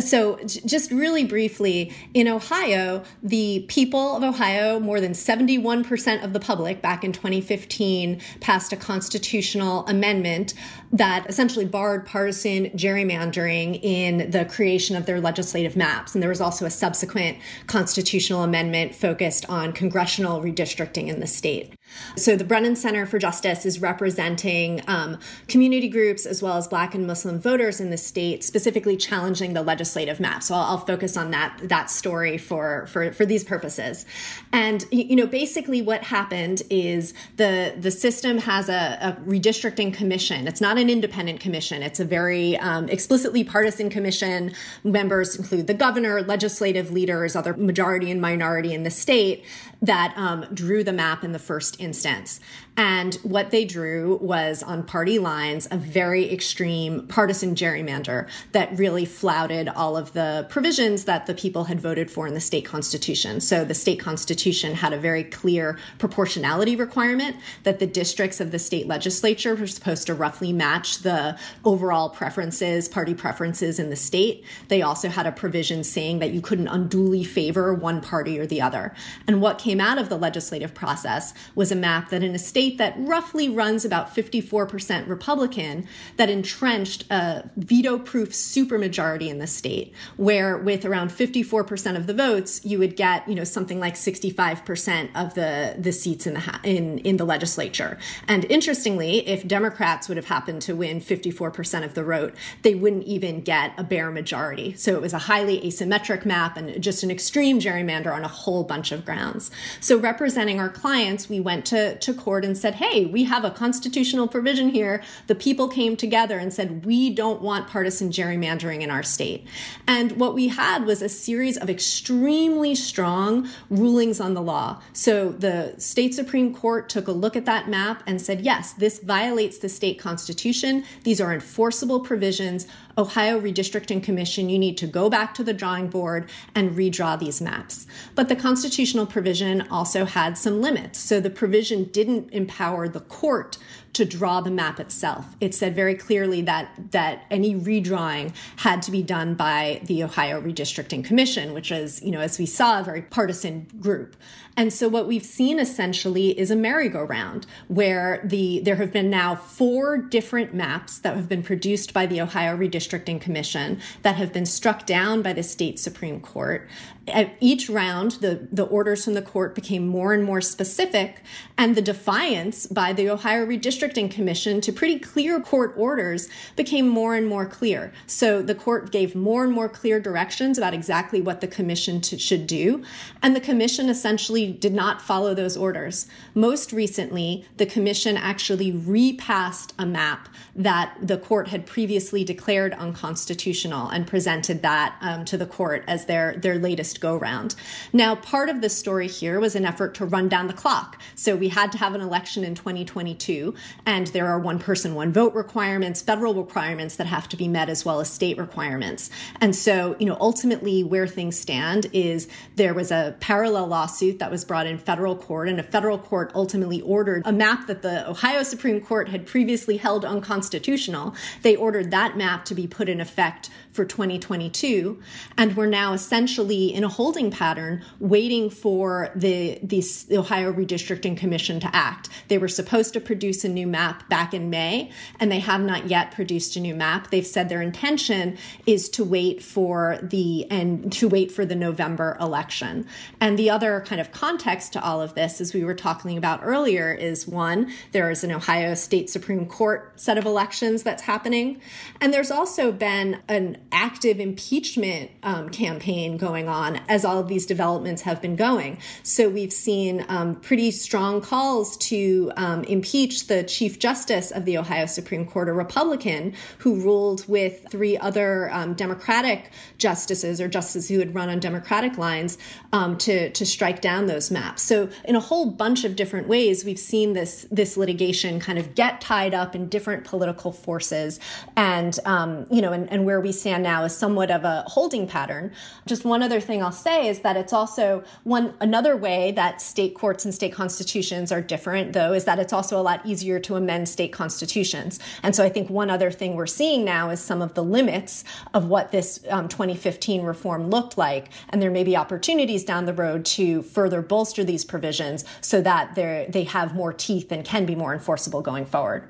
So, just really briefly, in Ohio, the people of Ohio, more than 71% of the public back in 2015, passed a constitutional amendment that essentially barred partisan gerrymandering in the creation of their legislative maps. And there was also a subsequent constitutional amendment focused on congressional redistricting in the state. So the Brennan Center for Justice is representing um, community groups as well as Black and Muslim voters in the state, specifically challenging the legislative map. So I'll, I'll focus on that that story for for for these purposes. And you know, basically, what happened is the the system has a, a redistricting commission. It's not an independent commission. It's a very um, explicitly partisan commission. Members include the governor, legislative leaders, other majority and minority in the state that um, drew the map in the first instance. And what they drew was on party lines a very extreme partisan gerrymander that really flouted all of the provisions that the people had voted for in the state constitution. So the state constitution had a very clear proportionality requirement that the districts of the state legislature were supposed to roughly match the overall preferences, party preferences in the state. They also had a provision saying that you couldn't unduly favor one party or the other. And what came out of the legislative process was a map that in a state that roughly runs about 54% Republican, that entrenched a veto proof supermajority in the state, where with around 54% of the votes, you would get, you know, something like 65% of the, the seats in the, in, in the legislature. And interestingly, if Democrats would have happened to win 54% of the vote, they wouldn't even get a bare majority. So it was a highly asymmetric map and just an extreme gerrymander on a whole bunch of grounds. So representing our clients, we went to, to court and said, hey, we have a constitutional provision here. The people came together and said, we don't want partisan gerrymandering in our state. And what we had was a series of extremely strong rulings on the law. So the state Supreme Court took a look at that map and said, yes, this violates the state constitution. These are enforceable provisions. Ohio Redistricting Commission, you need to go back to the drawing board and redraw these maps. But the constitutional provision also had some limits. So the provision didn't empower the court to draw the map itself. It said very clearly that that any redrawing had to be done by the Ohio Redistricting Commission, which is, you know, as we saw, a very partisan group. And so what we've seen essentially is a merry-go-round where the there have been now four different maps that have been produced by the Ohio Redistricting Commission that have been struck down by the state Supreme Court at each round, the, the orders from the court became more and more specific, and the defiance by the Ohio Redistricting Commission to pretty clear court orders became more and more clear. So the court gave more and more clear directions about exactly what the commission should do, and the commission essentially did not follow those orders. Most recently, the commission actually repassed a map that the court had previously declared unconstitutional and presented that um, to the court as their, their latest go round. Now, part of the story here was an effort to run down the clock. So we had to have an election in 2022, and there are one person, one vote requirements, federal requirements that have to be met, as well as state requirements. And so, you know, ultimately where things stand is there was a parallel lawsuit that was brought in federal court, and a federal court ultimately ordered a map that the Ohio Supreme Court had previously held unconstitutional. They ordered that map to be put in effect for 2022. And we're now essentially in a holding pattern waiting for the, the Ohio Redistricting Commission to act. They were supposed to produce a new map back in May, and they have not yet produced a new map. They've said their intention is to wait for the and to wait for the November election. And the other kind of context to all of this, as we were talking about earlier, is one, there is an Ohio State Supreme Court set of elections that's happening. And there's also been an active impeachment um, campaign going on as all of these developments have been going. So we've seen um, pretty strong calls to um, impeach the Chief Justice of the Ohio Supreme Court, a Republican who ruled with three other um, Democratic justices or justices who had run on Democratic lines um, to, to strike down those maps. So in a whole bunch of different ways, we've seen this, this litigation kind of get tied up in different political forces and, um, you know, and, and where we stand now is somewhat of a holding pattern. Just one other thing I'll say is that it's also one another way that state courts and state constitutions are different, though, is that it's also a lot easier to amend state constitutions. And so I think one other thing we're seeing now is some of the limits of what this um, 2015 reform looked like, and there may be opportunities down the road to further bolster these provisions so that they have more teeth and can be more enforceable going forward.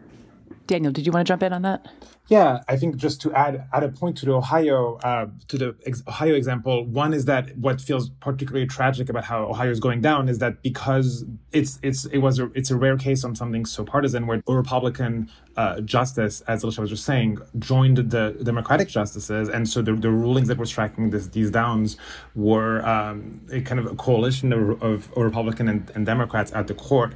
Daniel, did you want to jump in on that? Yeah, I think just to add add a point to the Ohio uh, to the ex- Ohio example, one is that what feels particularly tragic about how Ohio is going down is that because it's it's it was a, it's a rare case on something so partisan where a Republican uh, justice, as Alicia was just saying, joined the Democratic justices, and so the, the rulings that were striking this, these downs were um, a kind of a coalition of, of Republican and, and Democrats at the court.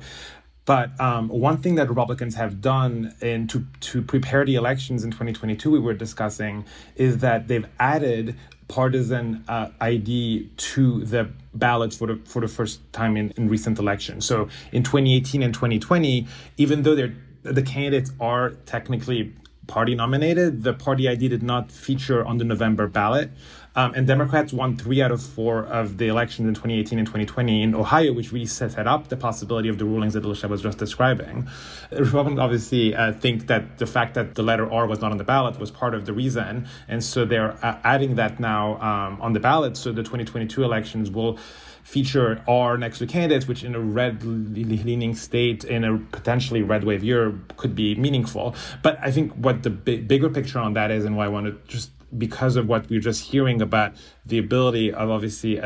But um, one thing that Republicans have done in to, to prepare the elections in 2022, we were discussing, is that they've added partisan uh, ID to the ballots for the for the first time in, in recent elections. So in 2018 and 2020, even though they're the candidates are technically party nominated, the party ID did not feature on the November ballot. Um, and Democrats won three out of four of the elections in 2018 and 2020 in Ohio, which really set up the possibility of the rulings that Alicia was just describing. Republicans obviously uh, think that the fact that the letter R was not on the ballot was part of the reason. And so they're uh, adding that now um, on the ballot. So the 2022 elections will feature R next to candidates, which in a red leaning state in a potentially red wave year could be meaningful. But I think what the big, bigger picture on that is, and why I want to just because of what we are just hearing about the ability of obviously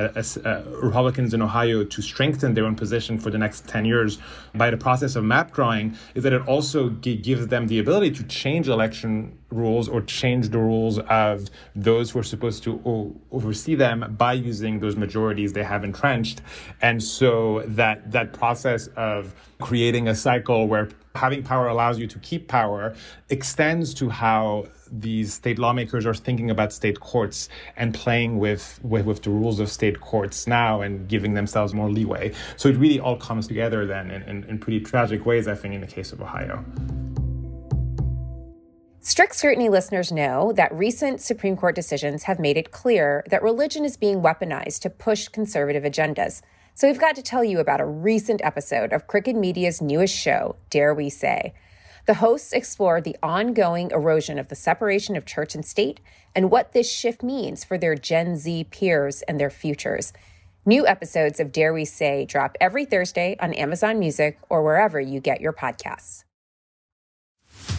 Republicans in Ohio to strengthen their own position for the next 10 years by the process of map drawing is that it also g- gives them the ability to change election rules or change the rules of those who are supposed to o- oversee them by using those majorities they have entrenched. And so that that process of creating a cycle where having power allows you to keep power extends to how these state lawmakers are thinking about state courts and playing with, with, with the rules of state courts now and giving themselves more leeway. So it really all comes together then in, in, in pretty tragic ways, I think, in the case of Ohio. Strict scrutiny listeners know that recent Supreme Court decisions have made it clear that religion is being weaponized to push conservative agendas. So we've got to tell you about a recent episode of Crooked Media's newest show, Dare We Say. The hosts explore the ongoing erosion of the separation of church and state and what this shift means for their Gen Z peers and their futures. New episodes of Dare We Say drop every Thursday on Amazon Music or wherever you get your podcasts.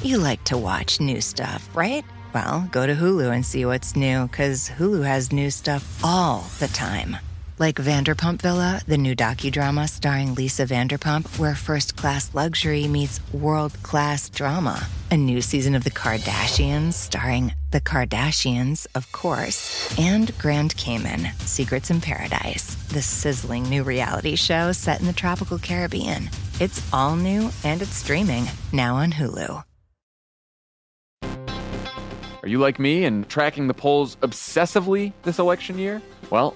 You like to watch new stuff, right? Well, go to Hulu and see what's new because Hulu has new stuff all the time like Vanderpump Villa, the new docudrama starring Lisa Vanderpump, where first class luxury meets world class drama. A new season of The Kardashians starring The Kardashians, of course, and Grand Cayman, Secrets in Paradise, the sizzling new reality show set in the tropical Caribbean. It's all new and it's streaming now on Hulu. Are you like me and tracking the polls obsessively this election year? Well,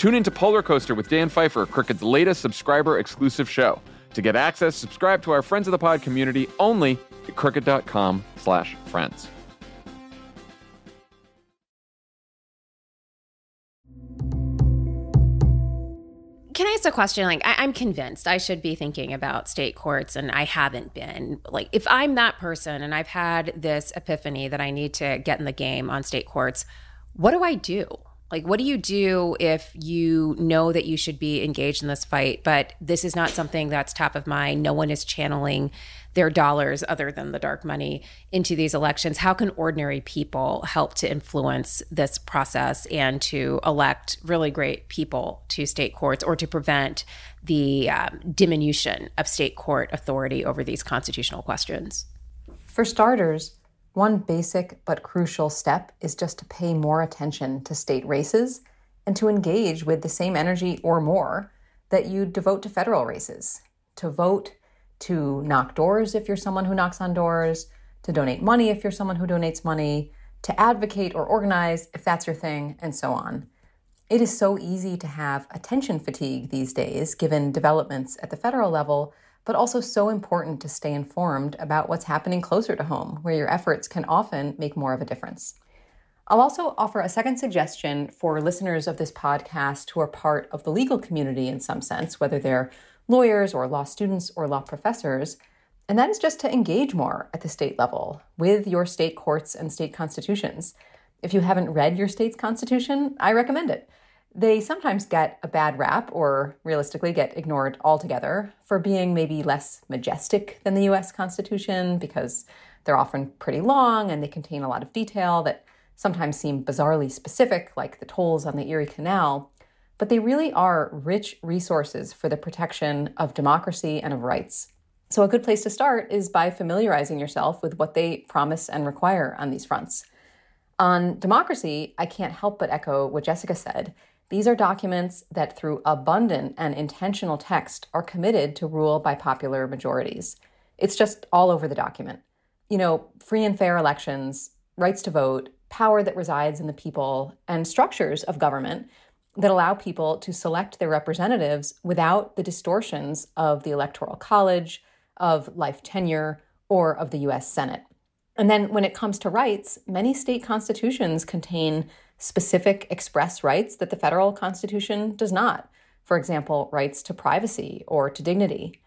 Tune into Polar Coaster with Dan Pfeiffer, Crooked's latest subscriber exclusive show. To get access, subscribe to our Friends of the Pod community only at crooked.com slash friends. Can I ask a question? Like, I, am convinced I should be thinking about state courts, and I haven't been. Like, if I'm that person and I've had this epiphany that I need to get in the game on state courts, what do I do? Like, what do you do if you know that you should be engaged in this fight, but this is not something that's top of mind? No one is channeling their dollars other than the dark money into these elections. How can ordinary people help to influence this process and to elect really great people to state courts or to prevent the um, diminution of state court authority over these constitutional questions? For starters, one basic but crucial step is just to pay more attention to state races and to engage with the same energy or more that you devote to federal races. To vote, to knock doors if you're someone who knocks on doors, to donate money if you're someone who donates money, to advocate or organize if that's your thing, and so on. It is so easy to have attention fatigue these days, given developments at the federal level but also so important to stay informed about what's happening closer to home, where your efforts can often make more of a difference. I'll also offer a second suggestion for listeners of this podcast who are part of the legal community in some sense, whether they're lawyers or law students or law professors, and that is just to engage more at the state level with your state courts and state constitutions. If you haven't read your state's constitution, I recommend it. They sometimes get a bad rap, or realistically get ignored altogether, for being maybe less majestic than the US Constitution because they're often pretty long and they contain a lot of detail that sometimes seem bizarrely specific, like the tolls on the Erie Canal. But they really are rich resources for the protection of democracy and of rights. So, a good place to start is by familiarizing yourself with what they promise and require on these fronts. On democracy, I can't help but echo what Jessica said. These are documents that, through abundant and intentional text, are committed to rule by popular majorities. It's just all over the document. You know, free and fair elections, rights to vote, power that resides in the people, and structures of government that allow people to select their representatives without the distortions of the Electoral College, of life tenure, or of the US Senate. And then when it comes to rights, many state constitutions contain specific express rights that the federal constitution does not. For example, rights to privacy or to dignity.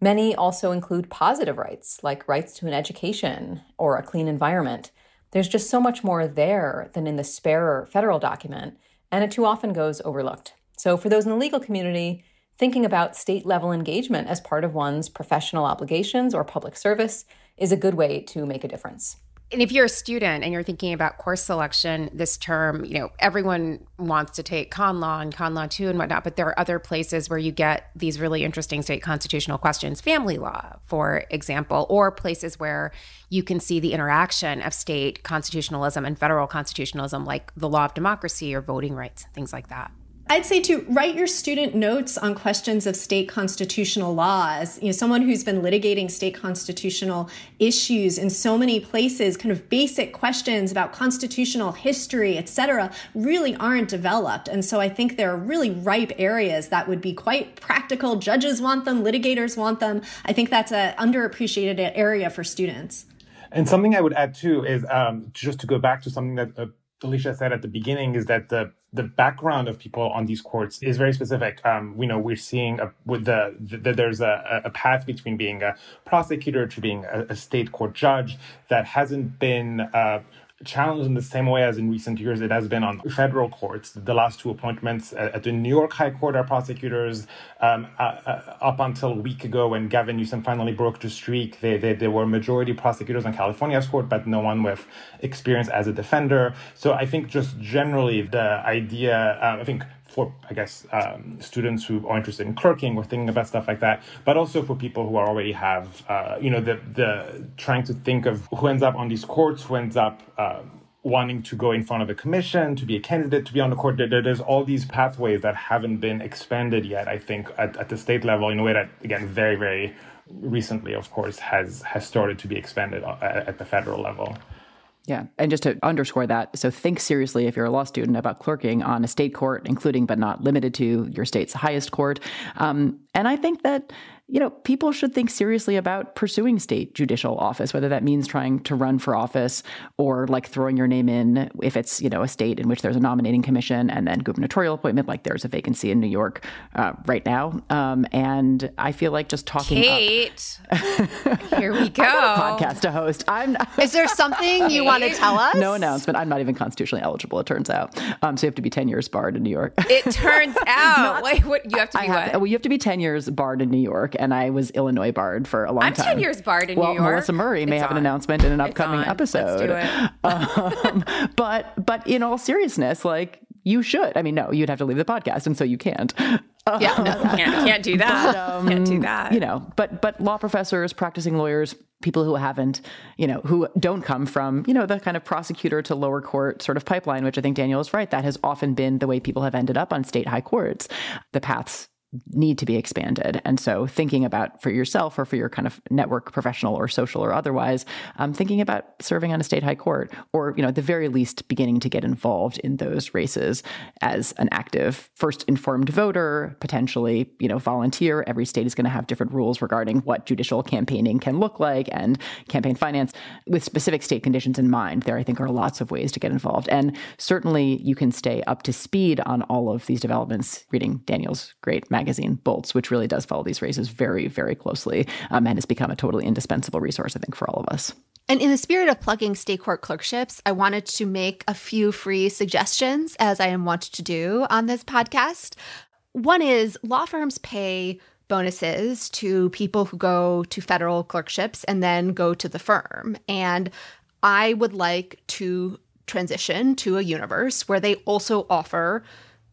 Many also include positive rights, like rights to an education or a clean environment. There's just so much more there than in the sparer federal document, and it too often goes overlooked. So, for those in the legal community, thinking about state level engagement as part of one's professional obligations or public service is a good way to make a difference and if you're a student and you're thinking about course selection this term, you know, everyone wants to take con law and con law two and whatnot, but there are other places where you get these really interesting state constitutional questions, family law, for example, or places where you can see the interaction of state constitutionalism and federal constitutionalism, like the law of democracy or voting rights, things like that. I'd say to write your student notes on questions of state constitutional laws. You know, someone who's been litigating state constitutional issues in so many places, kind of basic questions about constitutional history, et cetera, really aren't developed. And so I think there are really ripe areas that would be quite practical. Judges want them, litigators want them. I think that's an underappreciated area for students. And something I would add too is um, just to go back to something that uh, Alicia said at the beginning is that the the background of people on these courts is very specific. Um, we know we're seeing a, with the, the there's a, a, path between being a prosecutor to being a, a state court judge that hasn't been uh, challenged in the same way as in recent years it has been on federal courts. The last two appointments at the New York High Court are prosecutors. Um, uh, uh, up until a week ago, when Gavin Newsom finally broke the streak, they, they, they were majority prosecutors on California's court, but no one with experience as a defender. So I think just generally the idea, uh, I think for I guess um, students who are interested in clerking or thinking about stuff like that, but also for people who already have uh, you know the the trying to think of who ends up on these courts, who ends up. Um, wanting to go in front of a commission, to be a candidate, to be on the court. There's all these pathways that haven't been expanded yet, I think, at, at the state level in a way that, again, very, very recently, of course, has, has started to be expanded at, at the federal level. Yeah. And just to underscore that, so think seriously if you're a law student about clerking on a state court, including but not limited to your state's highest court. Um, and I think that you know, people should think seriously about pursuing state judicial office, whether that means trying to run for office or like throwing your name in if it's, you know, a state in which there's a nominating commission and then gubernatorial appointment, like there's a vacancy in New York uh, right now. Um, and I feel like just talking Kate, here we go. podcast to host. I'm. Is there something you want to tell us? No announcement. I'm not even constitutionally eligible. It turns out. Um, so you have to be 10 years barred in New York. It turns out. Not, Wait, what? You have to be have, what? Well, you have to be 10 years barred in New York and I was Illinois barred for a long I'm time. I'm 10 years barred in well, New York. Melissa Murray may it's have on. an announcement in an upcoming episode. um, but but in all seriousness, like you should. I mean, no, you'd have to leave the podcast, and so you can't. Yeah, no, can't, can't do that. But, um, can't do that. You know, but but law professors, practicing lawyers, people who haven't, you know, who don't come from, you know, the kind of prosecutor to lower court sort of pipeline, which I think Daniel is right. That has often been the way people have ended up on state high courts. The paths need to be expanded. And so thinking about for yourself or for your kind of network professional or social or otherwise, um, thinking about serving on a state high court or, you know, at the very least beginning to get involved in those races as an active first informed voter, potentially, you know, volunteer. Every state is going to have different rules regarding what judicial campaigning can look like and campaign finance with specific state conditions in mind. There, I think, are lots of ways to get involved. And certainly you can stay up to speed on all of these developments reading Daniel's great magazine, Bolts, which really does follow these races very, very closely um, and has become a totally indispensable resource, I think, for all of us. And in the spirit of plugging state court clerkships, I wanted to make a few free suggestions, as I am wont to do on this podcast. One is law firms pay bonuses to people who go to federal clerkships and then go to the firm. And I would like to transition to a universe where they also offer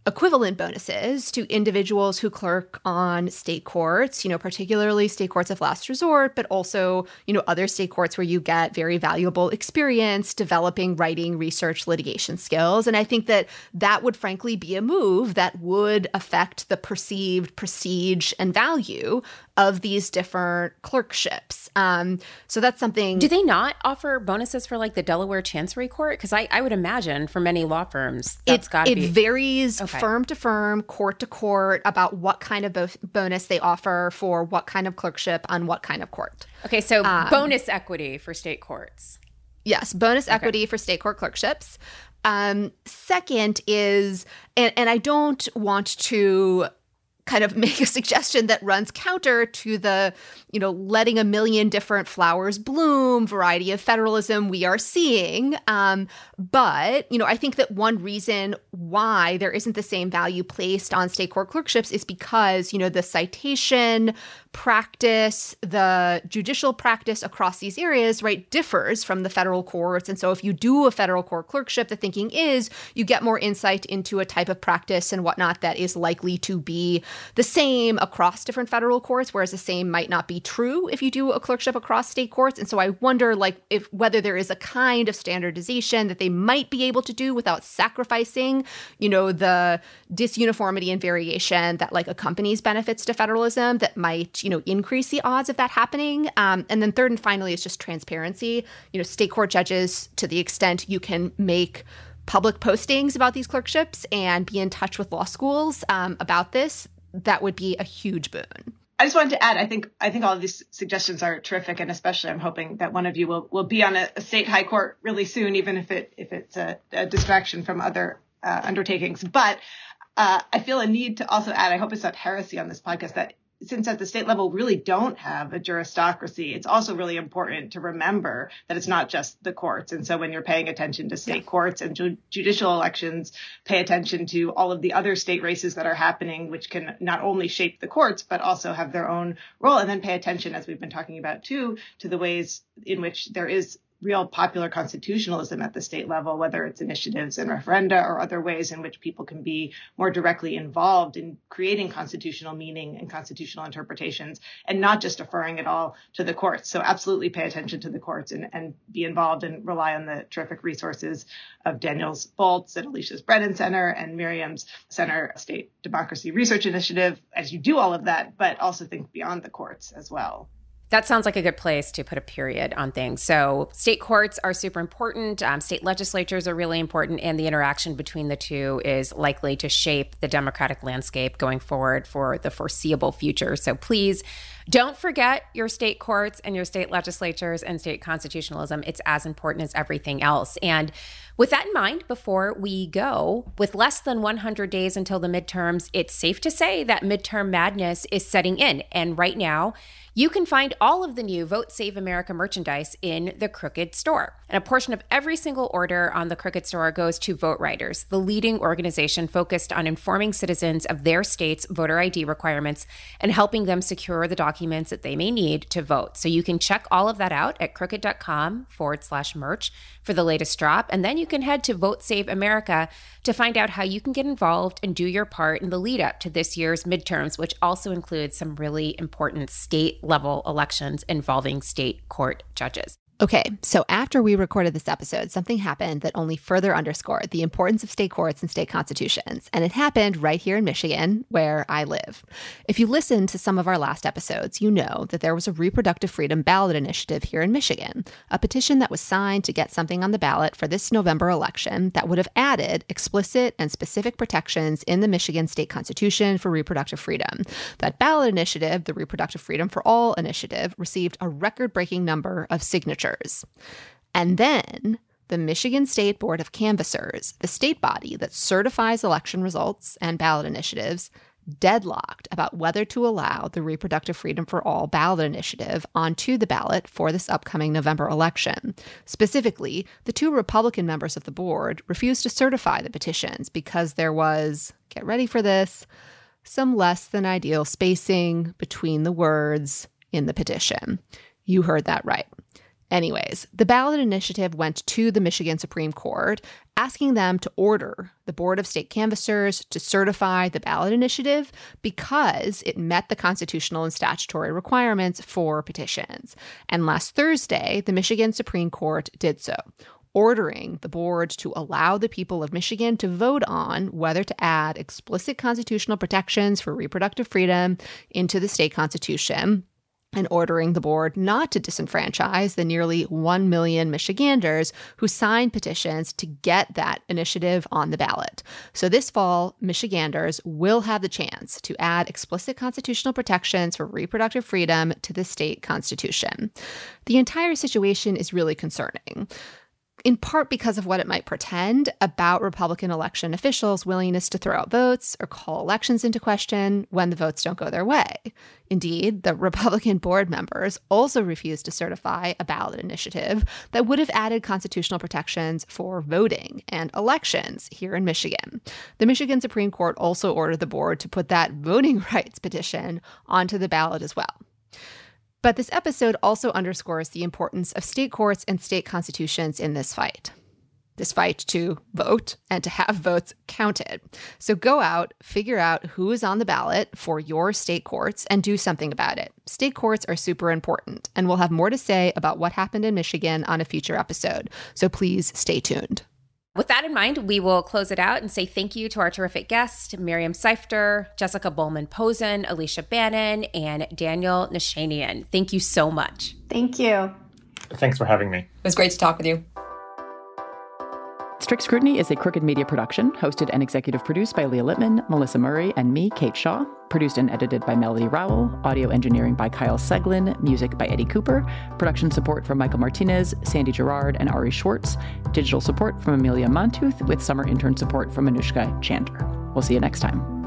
equivalent bonuses to individuals who clerk on state courts, you know, particularly state courts of last resort, but also, you know, other state courts where you get very valuable experience developing writing, research, litigation skills. And I think that that would frankly be a move that would affect the perceived prestige and value of these different clerkships. Um, so that's something. Do they not offer bonuses for like the Delaware Chancery Court? Because I, I would imagine for many law firms, that's got it be. varies Okay. okay. firm to firm, court to court about what kind of bo- bonus they offer for what kind of clerkship on what kind of court. Okay, so um, bonus equity for state courts. Yes, bonus okay. equity for state court clerkships. Um, second is, and, and I don't want to kind of make a suggestion that runs counter to the, you know, letting a million different flowers bloom variety of federalism we are seeing. Um, but, you know, I think that one reason why there isn't the same value placed on state court clerkships is because, you know, the citation practice, the judicial practice across these areas, right, differs from the federal courts. And so if you do a federal court clerkship, the thinking is you get more insight into a type of practice and whatnot that is likely to be the same across different federal courts, whereas the same might not be true if you do a clerkship across state courts. And so I wonder like if whether there is a kind of standardization that they might be able to do without sacrificing, you know, the disuniformity and variation that like accompanies benefits to federalism that might you know increase the odds of that happening um, and then third and finally is just transparency you know state court judges to the extent you can make public postings about these clerkships and be in touch with law schools um, about this that would be a huge boon I just wanted to add, I think I think all of these suggestions are terrific, and especially I'm hoping that one of you will, will be on a, a state high court really soon, even if it if it's a, a distraction from other uh, undertakings. But uh, I feel a need to also add, I hope it's not heresy on this podcast, that since at the state level really don't have a juristocracy, it's also really important to remember that it's not just the courts. And so when you're paying attention to state yeah. courts and ju- judicial elections, pay attention to all of the other state races that are happening, which can not only shape the courts, but also have their own role. And then pay attention, as we've been talking about too, to the ways in which there is real popular constitutionalism at the state level, whether it's initiatives and referenda or other ways in which people can be more directly involved in creating constitutional meaning and constitutional interpretations and not just deferring it all to the courts. So absolutely pay attention to the courts and, and be involved and rely on the terrific resources of Daniel's Bolts and Alicia's Brennan Center and Miriam's Center State Democracy Research Initiative as you do all of that, but also think beyond the courts as well that sounds like a good place to put a period on things. So, state courts are super important. Um, state legislatures are really important, and the interaction between the two is likely to shape the democratic landscape going forward for the foreseeable future. So, please don't forget your state courts and your state legislatures and state constitutionalism. It's as important as everything else. And with that in mind, before we go, with less than 100 days until the midterms, it's safe to say that midterm madness is setting in. And right now, you can find all of the new Vote Save America merchandise in the Crooked Store. And a portion of every single order on the Crooked Store goes to VoteRiders, the leading organization focused on informing citizens of their state's voter ID requirements and helping them secure the documents that they may need to vote. So you can check all of that out at crooked.com forward slash merch for the latest drop. And then you can head to Vote Save America to find out how you can get involved and do your part in the lead up to this year's midterms, which also includes some really important state level elections involving state court judges. Okay, so after we recorded this episode, something happened that only further underscored the importance of state courts and state constitutions, and it happened right here in Michigan, where I live. If you listened to some of our last episodes, you know that there was a reproductive freedom ballot initiative here in Michigan, a petition that was signed to get something on the ballot for this November election that would have added explicit and specific protections in the Michigan state constitution for reproductive freedom. That ballot initiative, the Reproductive Freedom for All initiative, received a record breaking number of signatures signatures. And then the Michigan State Board of Canvassers, the state body that certifies election results and ballot initiatives, deadlocked about whether to allow the Reproductive Freedom for All ballot initiative onto the ballot for this upcoming November election. Specifically, the two Republican members of the board refused to certify the petitions because there was, get ready for this, some less than ideal spacing between the words in the petition. You heard that right. Anyways, the ballot initiative went to the Michigan Supreme Court, asking them to order the Board of State Canvassers to certify the ballot initiative because it met the constitutional and statutory requirements for petitions. And last Thursday, the Michigan Supreme Court did so, ordering the board to allow the people of Michigan to vote on whether to add explicit constitutional protections for reproductive freedom into the state constitution and ordering the board not to disenfranchise the nearly 1 million Michiganders who signed petitions to get that initiative on the ballot. So this fall, Michiganders will have the chance to add explicit constitutional protections for reproductive freedom to the state constitution. The entire situation is really concerning in part because of what it might pretend about Republican election officials' willingness to throw out votes or call elections into question when the votes don't go their way. Indeed, the Republican board members also refused to certify a ballot initiative that would have added constitutional protections for voting and elections here in Michigan. The Michigan Supreme Court also ordered the board to put that voting rights petition onto the ballot as well. But this episode also underscores the importance of state courts and state constitutions in this fight. This fight to vote and to have votes counted. So go out, figure out who is on the ballot for your state courts, and do something about it. State courts are super important, and we'll have more to say about what happened in Michigan on a future episode. So please stay tuned. With that in mind, we will close it out and say thank you to our terrific guests, Miriam Seifter, Jessica Bulman-Pozen, Alicia Bannon, and Daniel Nichanian. Thank you so much. Thank you. Thanks for having me. It was great to talk with you. Strict Scrutiny is a Crooked Media production, hosted and executive produced by Leah Litman, Melissa Murray, and me, Kate Shaw. Produced and edited by Melody Rowell. Audio engineering by Kyle Seglin. Music by Eddie Cooper. Production support from Michael Martinez, Sandy Girard, and Ari Schwartz. Digital support from Amelia Montooth, with summer intern support from Anushka Chander. We'll see you next time.